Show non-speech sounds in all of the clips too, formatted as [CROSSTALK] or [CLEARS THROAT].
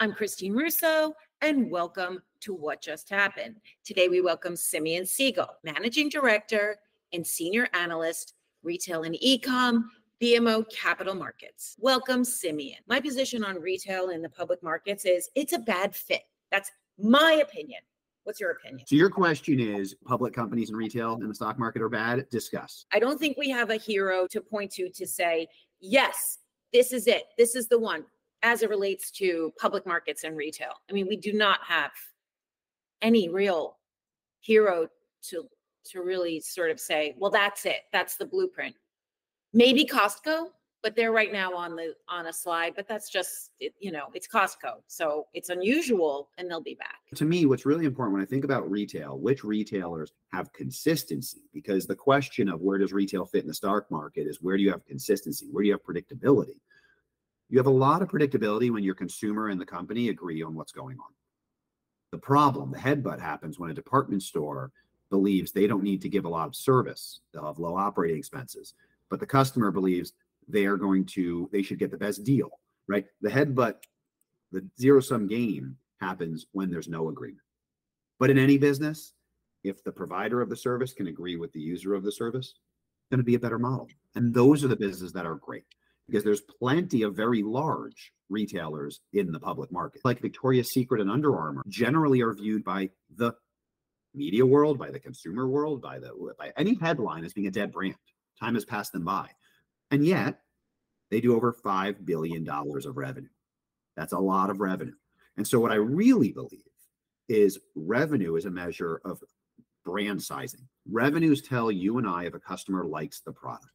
I'm Christine Russo, and welcome to What Just Happened. Today, we welcome Simeon Siegel, Managing Director and Senior Analyst, Retail and Ecom, BMO Capital Markets. Welcome, Simeon. My position on retail in the public markets is it's a bad fit. That's my opinion. What's your opinion? So your question is public companies and retail in the stock market are bad? Discuss. I don't think we have a hero to point to to say, yes, this is it. This is the one as it relates to public markets and retail. I mean, we do not have any real hero to to really sort of say, well, that's it. That's the blueprint. Maybe Costco, but they're right now on the on a slide but that's just it, you know it's costco so it's unusual and they'll be back to me what's really important when i think about retail which retailers have consistency because the question of where does retail fit in the stock market is where do you have consistency where do you have predictability you have a lot of predictability when your consumer and the company agree on what's going on. The problem the headbutt happens when a department store believes they don't need to give a lot of service they'll have low operating expenses but the customer believes they are going to they should get the best deal right? The headbutt the zero sum game happens when there's no agreement. But in any business if the provider of the service can agree with the user of the service it's going to be a better model. And those are the businesses that are great because there's plenty of very large retailers in the public market like victoria's secret and under armour generally are viewed by the media world by the consumer world by the by any headline as being a dead brand time has passed them by and yet, they do over $5 billion of revenue. That's a lot of revenue. And so, what I really believe is revenue is a measure of brand sizing. Revenues tell you and I if a customer likes the product.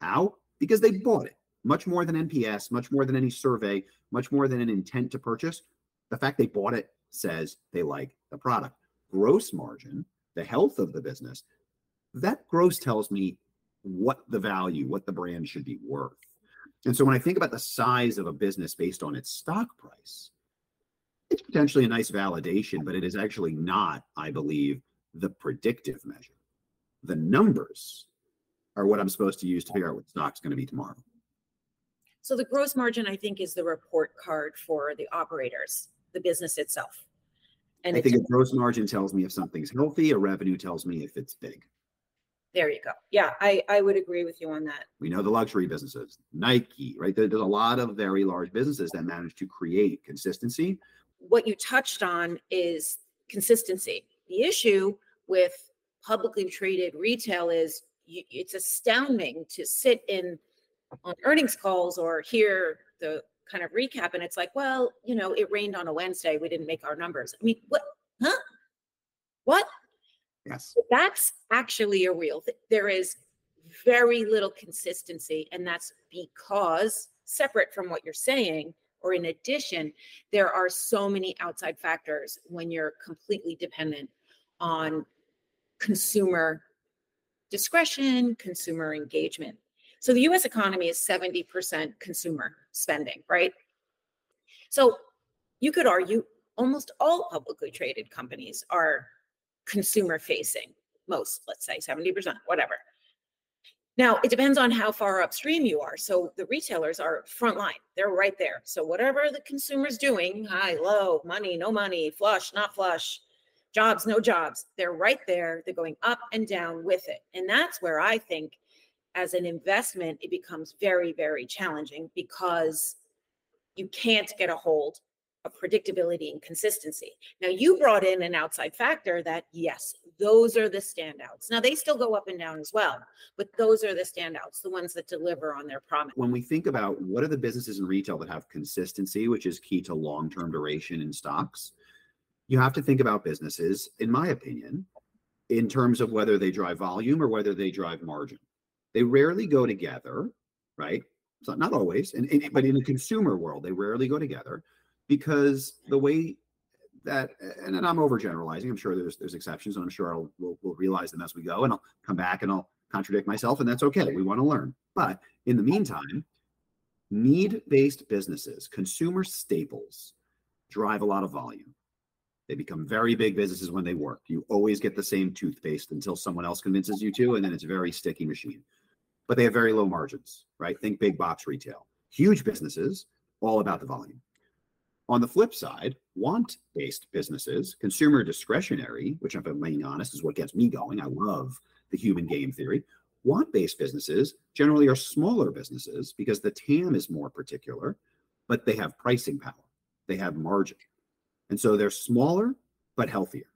How? Because they bought it. Much more than NPS, much more than any survey, much more than an intent to purchase. The fact they bought it says they like the product. Gross margin, the health of the business, that gross tells me what the value, what the brand should be worth. And so when I think about the size of a business based on its stock price, it's potentially a nice validation, but it is actually not, I believe, the predictive measure. The numbers are what I'm supposed to use to figure out what stock's going to be tomorrow. So the gross margin, I think, is the report card for the operators, the business itself. And I think a gross margin tells me if something's healthy, a revenue tells me if it's big. There you go. Yeah, I, I would agree with you on that. We know the luxury businesses, Nike, right? There's a lot of very large businesses that manage to create consistency. What you touched on is consistency. The issue with publicly traded retail is you, it's astounding to sit in on earnings calls or hear the kind of recap and it's like, well, you know, it rained on a Wednesday. We didn't make our numbers. I mean, what? Huh? What? Yes. That's actually a real thing. There is very little consistency, and that's because, separate from what you're saying, or in addition, there are so many outside factors when you're completely dependent on consumer discretion, consumer engagement. So the US economy is 70% consumer spending, right? So you could argue almost all publicly traded companies are consumer facing, most, let's say 70%, whatever. Now, it depends on how far upstream you are. So the retailers are frontline, they're right there. So whatever the consumer's doing, high, low, money, no money, flush, not flush, jobs, no jobs, they're right there. They're going up and down with it. And that's where I think as an investment, it becomes very, very challenging because you can't get a hold of predictability and consistency. Now, you brought in an outside factor that, yes, those are the standouts. Now, they still go up and down as well, but those are the standouts, the ones that deliver on their promise. When we think about what are the businesses in retail that have consistency, which is key to long term duration in stocks, you have to think about businesses, in my opinion, in terms of whether they drive volume or whether they drive margin. They rarely go together, right? So not always, and, and, but in the consumer world, they rarely go together because the way that and, and I'm overgeneralizing. I'm sure there's there's exceptions, and I'm sure I'll we'll, we'll realize them as we go, and I'll come back and I'll contradict myself, and that's okay. We want to learn. But in the meantime, need-based businesses, consumer staples, drive a lot of volume. They become very big businesses when they work. You always get the same toothpaste until someone else convinces you to, and then it's a very sticky machine. But they have very low margins, right? Think big box retail. Huge businesses, all about the volume On the flip side, want based businesses, consumer discretionary, which I'm being honest is what gets me going. I love the human game theory. Want based businesses generally are smaller businesses because the TAM is more particular, but they have pricing power, they have margin. And so they're smaller, but healthier.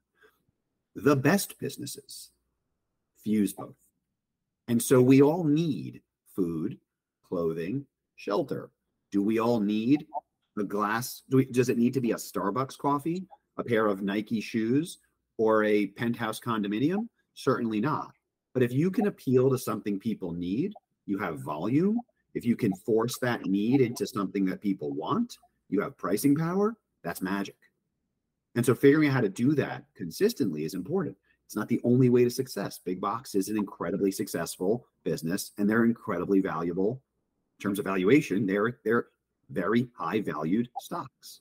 The best businesses fuse both. And so we all need food, clothing, shelter. Do we all need a glass? Do we, does it need to be a Starbucks coffee, a pair of Nike shoes, or a penthouse condominium? Certainly not. But if you can appeal to something people need, you have volume. If you can force that need into something that people want, you have pricing power. That's magic. And so figuring out how to do that consistently is important. It's not the only way to success. Big Box is an incredibly successful business and they're incredibly valuable in terms of valuation. They're they're very high valued stocks.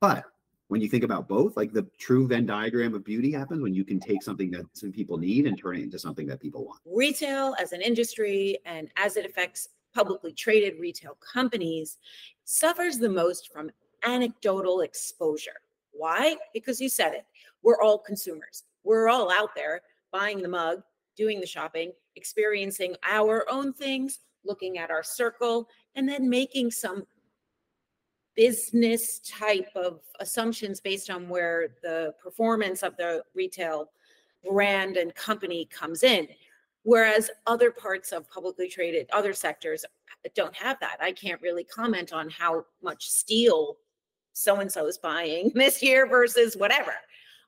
But when you think about both, like the true Venn diagram of beauty happens when you can take something that some people need and turn it into something that people want. Retail as an industry and as it affects publicly traded retail companies suffers the most from anecdotal exposure. Why? Because you said it. We're all consumers. We're all out there buying the mug, doing the shopping, experiencing our own things, looking at our circle, and then making some business type of assumptions based on where the performance of the retail brand and company comes in. Whereas other parts of publicly traded, other sectors uh, don't have that. I can't really comment on how much steel so and so is buying [LAUGHS] this year versus whatever.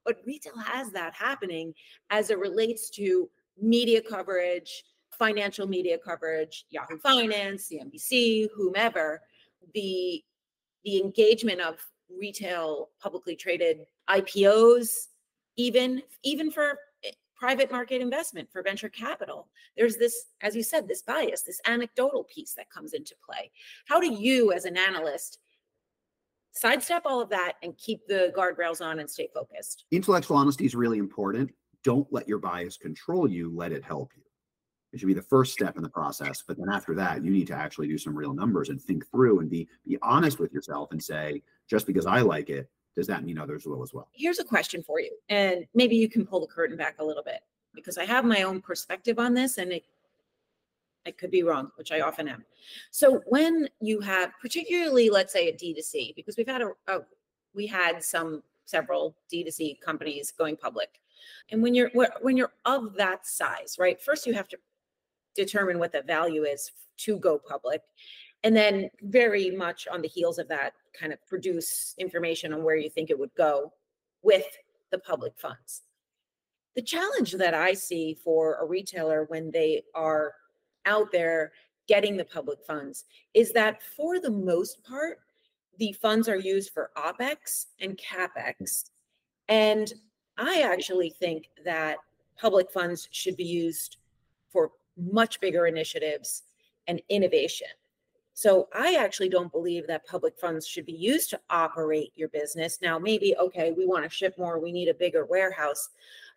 But retail has that happening as it relates to media coverage, financial media coverage, Yahoo Finance, CNBC, whomever. The the engagement of retail publicly traded IPOs, even even for eh, private market investment for venture capital. There's this, as you said, this bias, this anecdotal piece that comes into play. How do you, as an analyst, sidestep all of that and keep the guardrails on and stay focused. Intellectual honesty is really important. Don't let your bias control you, let it help you. It should be the first step in the process. But then after that, you need to actually do some real numbers and think through and be be honest with yourself and say, just because I like it, does that mean others will as well? Here's a question for you. And maybe you can pull the curtain back a little bit because I have my own perspective on this and it I could be wrong, which I often am. So when you have, particularly, let's say a D2C, because we've had a, a we had some several D2C companies going public, and when you're when you're of that size, right? First, you have to determine what the value is to go public, and then very much on the heels of that, kind of produce information on where you think it would go with the public funds. The challenge that I see for a retailer when they are out there getting the public funds is that for the most part, the funds are used for OPEX and CAPEX. And I actually think that public funds should be used for much bigger initiatives and innovation. So I actually don't believe that public funds should be used to operate your business. Now, maybe, okay, we want to ship more, we need a bigger warehouse.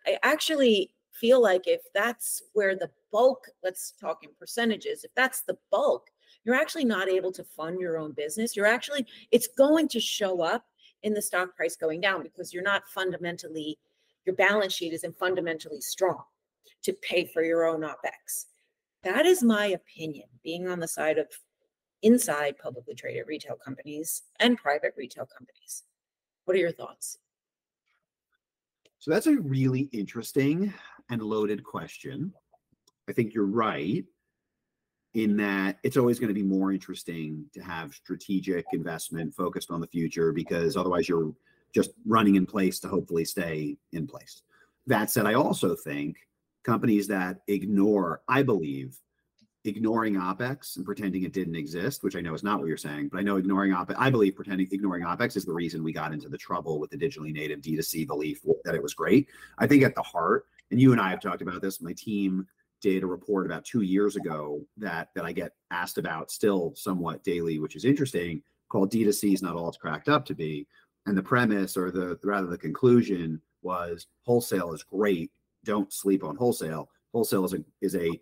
I actually feel like if that's where the bulk, let's talk in percentages, if that's the bulk, you're actually not able to fund your own business. You're actually, it's going to show up in the stock price going down because you're not fundamentally, your balance sheet isn't fundamentally strong to pay for your own OPEX. That is my opinion, being on the side of inside publicly traded retail companies and private retail companies. What are your thoughts? So that's a really interesting and loaded question. I think you're right in that it's always going to be more interesting to have strategic investment focused on the future because otherwise you're just running in place to hopefully stay in place. That said, I also think companies that ignore, I believe, ignoring OPEX and pretending it didn't exist, which I know is not what you're saying, but I know ignoring OPEX, I believe pretending ignoring OPEX is the reason we got into the trouble with the digitally native D2C belief that it was great. I think at the heart, and you and I have talked about this, my team did a report about two years ago that that I get asked about still somewhat daily, which is interesting, called D2C is not all it's cracked up to be. And the premise or the rather the conclusion was wholesale is great. Don't sleep on wholesale. Wholesale is a is a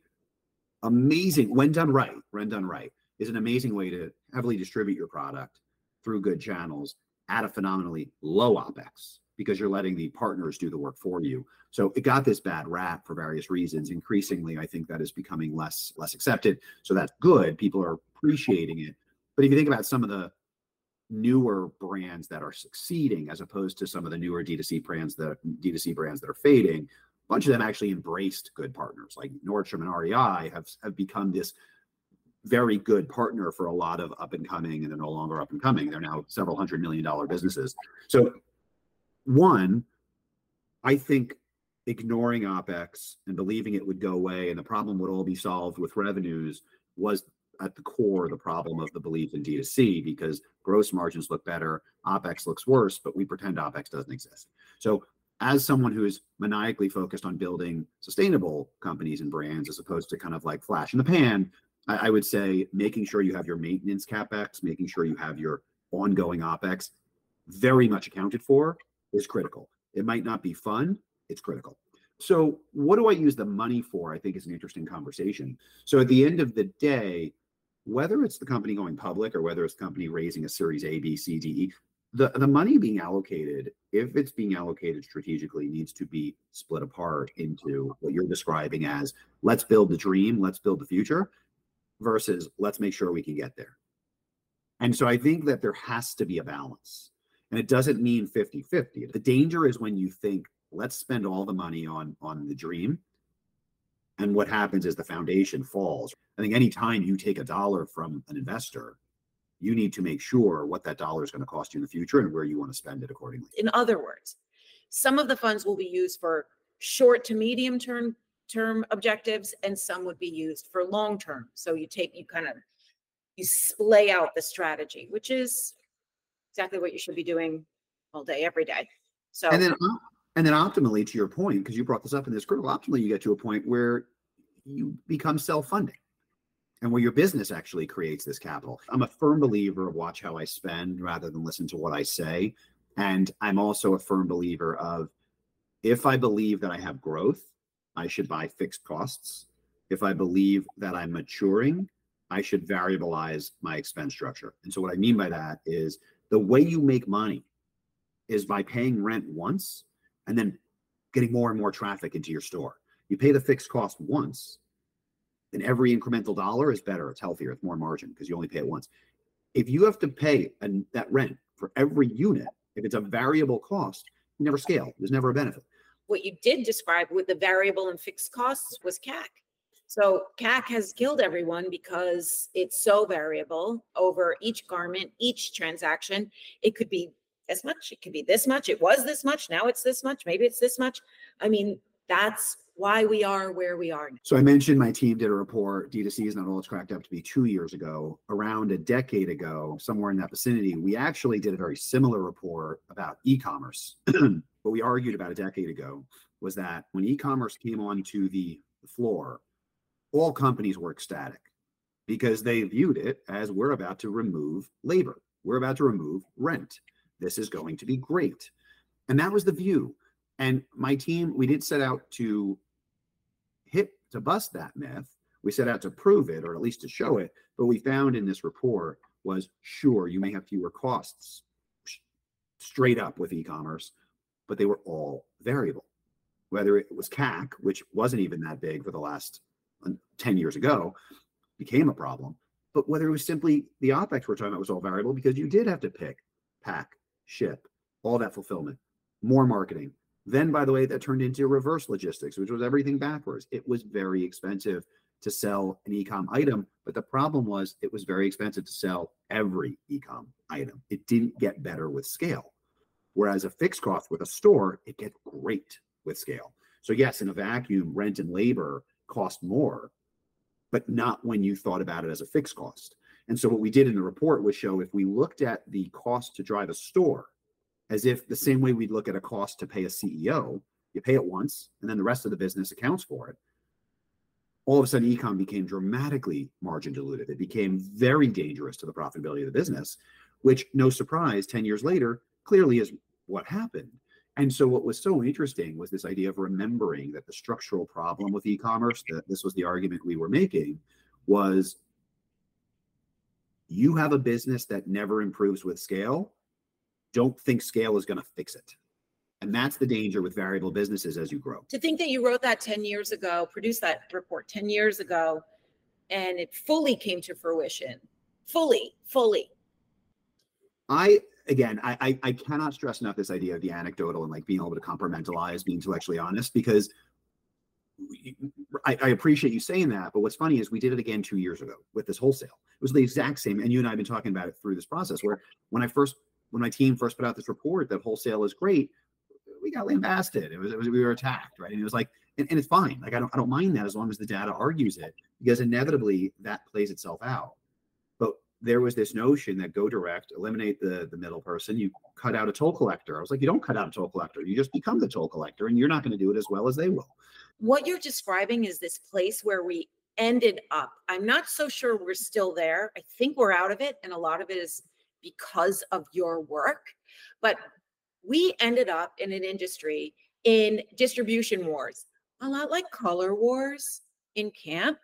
amazing when done right, when done right, is an amazing way to heavily distribute your product through good channels at a phenomenally low OPEX because you're letting the partners do the work for you. So it got this bad rap for various reasons. Increasingly, I think that is becoming less less accepted. So that's good. People are appreciating it. But if you think about some of the newer brands that are succeeding as opposed to some of the newer D2C brands that D2C brands that are fading, a bunch of them actually embraced good partners. Like Nordstrom and REI have, have become this very good partner for a lot of up and coming, and they're no longer up and coming. They're now several hundred million dollar businesses. So one, I think ignoring OPEX and believing it would go away and the problem would all be solved with revenues was at the core the problem of the belief in D2C because gross margins look better, OPEX looks worse, but we pretend OPEX doesn't exist. So, as someone who is maniacally focused on building sustainable companies and brands as opposed to kind of like flash in the pan, I, I would say making sure you have your maintenance capex, making sure you have your ongoing OPEX very much accounted for is critical. It might not be fun, it's critical. So, what do I use the money for? I think is an interesting conversation. So, at the end of the day, whether it's the company going public or whether it's the company raising a series A, B, C, D, E, the, the money being allocated, if it's being allocated strategically, needs to be split apart into what you're describing as let's build the dream, let's build the future, versus let's make sure we can get there. And so I think that there has to be a balance. And it doesn't mean 50 50. The danger is when you think, let's spend all the money on, on the dream. And what happens is the foundation falls. I think anytime you take a dollar from an investor, you need to make sure what that dollar is going to cost you in the future and where you want to spend it accordingly. In other words, some of the funds will be used for short to medium term term objectives and some would be used for long term. So you take you kind of you splay out the strategy, which is exactly what you should be doing all day, every day. So and then and then optimally, to your point, because you brought this up in this critical, optimally you get to a point where you become self-funding and where your business actually creates this capital. I'm a firm believer of watch how I spend rather than listen to what I say. And I'm also a firm believer of if I believe that I have growth, I should buy fixed costs. If I believe that I'm maturing, I should variabilize my expense structure. And so what I mean by that is the way you make money is by paying rent once and then getting more and more traffic into your store. You pay the fixed cost once, and every incremental dollar is better. It's healthier. It's more margin because you only pay it once. If you have to pay an, that rent for every unit, if it's a variable cost, you never scale. There's never a benefit. What you did describe with the variable and fixed costs was CAC. So CAC has killed everyone because it's so variable over each garment, each transaction. It could be this much, it could be this much, it was this much, now it's this much, maybe it's this much. I mean, that's why we are where we are. So I mentioned my team did a report. D2C is not all it's cracked up to be two years ago. Around a decade ago, somewhere in that vicinity, we actually did a very similar report about e-commerce. [CLEARS THROAT] what we argued about a decade ago was that when e-commerce came onto the floor, all companies were ecstatic because they viewed it as we're about to remove labor, we're about to remove rent. This is going to be great. And that was the view. And my team, we didn't set out to hit to bust that myth. We set out to prove it, or at least to show it. But we found in this report was sure you may have fewer costs straight up with e-commerce, but they were all variable. Whether it was CAC, which wasn't even that big for the last um, 10 years ago became a problem. But whether it was simply the OPEX we're talking about was all variable because you did have to pick, pack, ship, all that fulfillment, more marketing. Then, by the way, that turned into reverse logistics, which was everything backwards. It was very expensive to sell an ecom item, but the problem was it was very expensive to sell every ecom item. It didn't get better with scale. Whereas a fixed cost with a store, it gets great with scale. So, yes, in a vacuum, rent and labor cost more, but not when you thought about it as a fixed cost. And so what we did in the report was show if we looked at the cost to drive a store as if the same way we'd look at a cost to pay a CEO, you pay it once and then the rest of the business accounts for it. All of a sudden, ecom became dramatically margin diluted. It became very dangerous to the profitability of the business, which, no surprise, 10 years later, clearly is what happened. And so, what was so interesting was this idea of remembering that the structural problem with e commerce, that this was the argument we were making, was you have a business that never improves with scale, don't think scale is going to fix it. And that's the danger with variable businesses as you grow. To think that you wrote that 10 years ago, produced that report 10 years ago, and it fully came to fruition. Fully, fully. I again, I, I, I cannot stress enough this idea of the anecdotal and like being able to compartmentalize, being intellectually honest, because I, I, appreciate you saying that. But what's funny is we did it again two years ago with this wholesale. It was the exact same, and you and I have been talking about it through this process. Where when I first, when my team first put out this report that wholesale is great, we got lambasted. It was, it was we were attacked, right? And it was like, and, and it's fine. Like I don't, I don't mind that as long as the data argues it, because inevitably that plays itself out there was this notion that go direct, eliminate the the middle person, you cut out a toll collector. I was like, you don't cut out a toll collector, you just become the toll collector, and you're not going to do it as well as they will. What you're describing is this place where we ended up. I'm not so sure we're still there. I think we're out of it, and a lot of it is because of your work. But we ended up in an industry in distribution wars, a lot like color wars in camp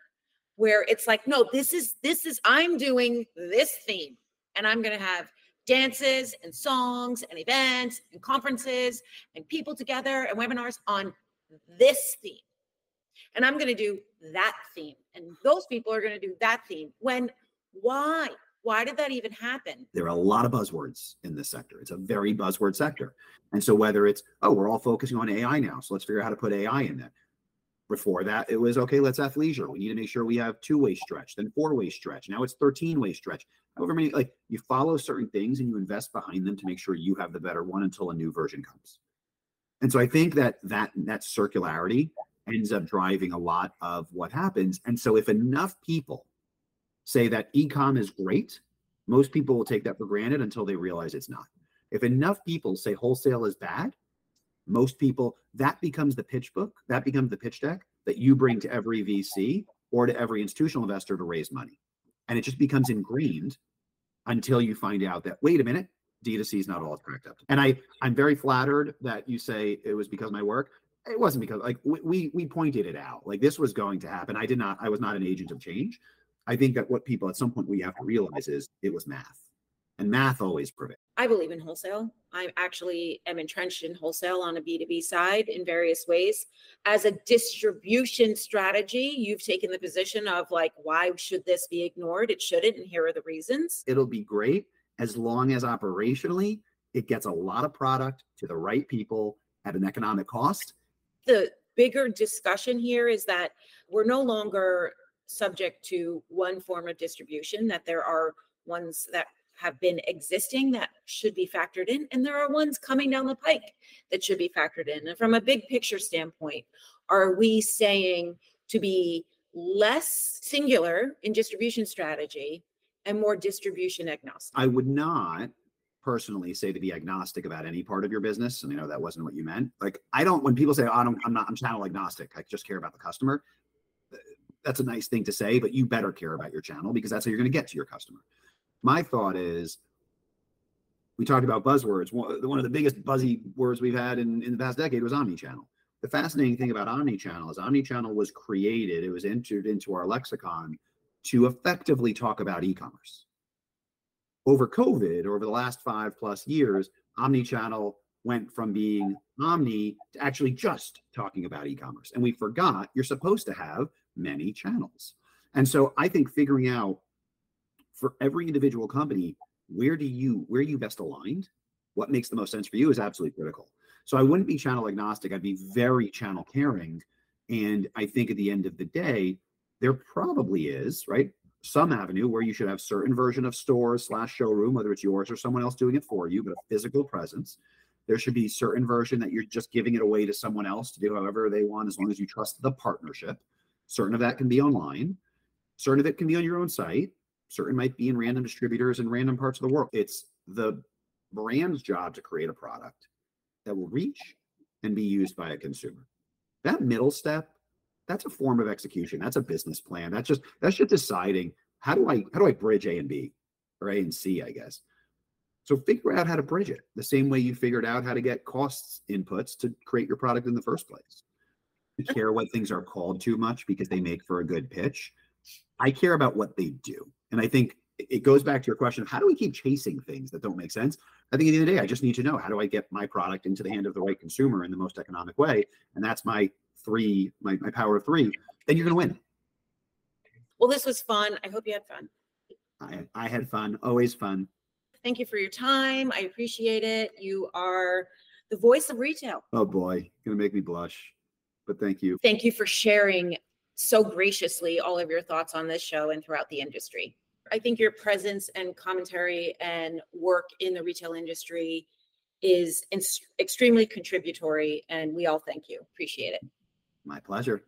where it's like, no, this is this is I'm doing this theme, and I'm to have dances and songs and events and conferences and people together and webinars on this theme. And I'm to do that theme. And those people are to do that theme. When, why? Why did that even happen? There are a lot of buzzwords in this sector. It's a very buzzword sector. And so, whether it's, oh, we're all focusing on AI now, so let's figure out how to put AI in there. Before that, it was okay, let's athleisure. We need to make sure we have two way stretch, then four way stretch. Now it's 13 way stretch. However many, like you follow certain things and you invest behind them to make sure you have the better one until a new version comes. And so I think that that that circularity ends up driving a lot of what happens. And so if enough people say that ecom is great, most people will take that for granted until they realize it's not. If enough people say wholesale is bad, most people that becomes the pitch book that becomes the pitch deck that you bring to every vc or to every institutional investor to raise money. And it just becomes ingrained until you find out that wait a minute d2c is not all cracked up. And i i'm very flattered that you say it was because of my work. It wasn't because like we we pointed it out. Like this was going to happen. I did not i was not an agent of change. I think that what people at some point we have to realize is it was math and math always prevails. I believe in wholesale. I actually am entrenched in wholesale on a B2B side in various ways. As a distribution strategy, you've taken the position of like, why should this be ignored? It shouldn't, and here are the reasons. It'll be great as long as operationally it gets a lot of product to the right people at an economic cost. The bigger discussion here is that we're no longer subject to one form of distribution, that there are ones that have been existing that should be factored in, and there are ones coming down the pike that should be factored in. And from a big picture standpoint, are we saying to be less singular in distribution strategy and more distribution agnostic? I would not personally say to be agnostic about any part of your business. And I know that wasn't what you meant. Like I don't when people say, oh, I don't, I'm not, I'm channel agnostic. I just care about the customer. That's a nice thing to say, but you better care about your channel because that's how you're going to get to your customer my thought is we talked about buzzwords. One of the biggest buzzy words we've had in, in the past decade was omni-channel. The fascinating thing about omni-channel is omni-channel was created, it was entered into our lexicon to effectively talk about e-commerce. Over COVID, over the last five plus years, omni-channel went from being omni to actually just talking about e-commerce. And we forgot you're supposed to have many channels. And so I think figuring out for every individual company, where do you where are you best aligned? What makes the most sense for you is absolutely critical. So I wouldn't be channel agnostic. I'd be very channel caring. And I think at the end of the day, there probably is, right? Some avenue where you should have certain version of stores slash showroom, whether it's yours or someone else doing it for you, but a physical presence. There should be certain version that you're just giving it away to someone else to do however they want, as long as you trust the partnership. Certain of that can be online. Certain of it can be on your own site certain might be in random distributors in random parts of the world. It's the brand's job to create a product that will reach and be used by a consumer. That middle step, that's a form of execution. That's a business plan. That's just that's just deciding how do I how do I bridge A and B or A and C, I guess. So figure out how to bridge it the same way you figured out how to get costs inputs to create your product in the first place. You care what things are called too much because they make for a good pitch. I care about what they do. And I think it goes back to your question of how do we keep chasing things that don't make sense? I think at the end of the day, I just need to know how do I get my product into the hand of the right consumer in the most economic way? And that's my three, my, my power of three. Then you're going to win. Well, this was fun. I hope you had fun. I, I had fun, always fun. Thank you for your time. I appreciate it. You are the voice of retail. Oh boy, gonna make me blush. But thank you. Thank you for sharing so graciously all of your thoughts on this show and throughout the industry. I think your presence and commentary and work in the retail industry is ins- extremely contributory, and we all thank you. Appreciate it. My pleasure.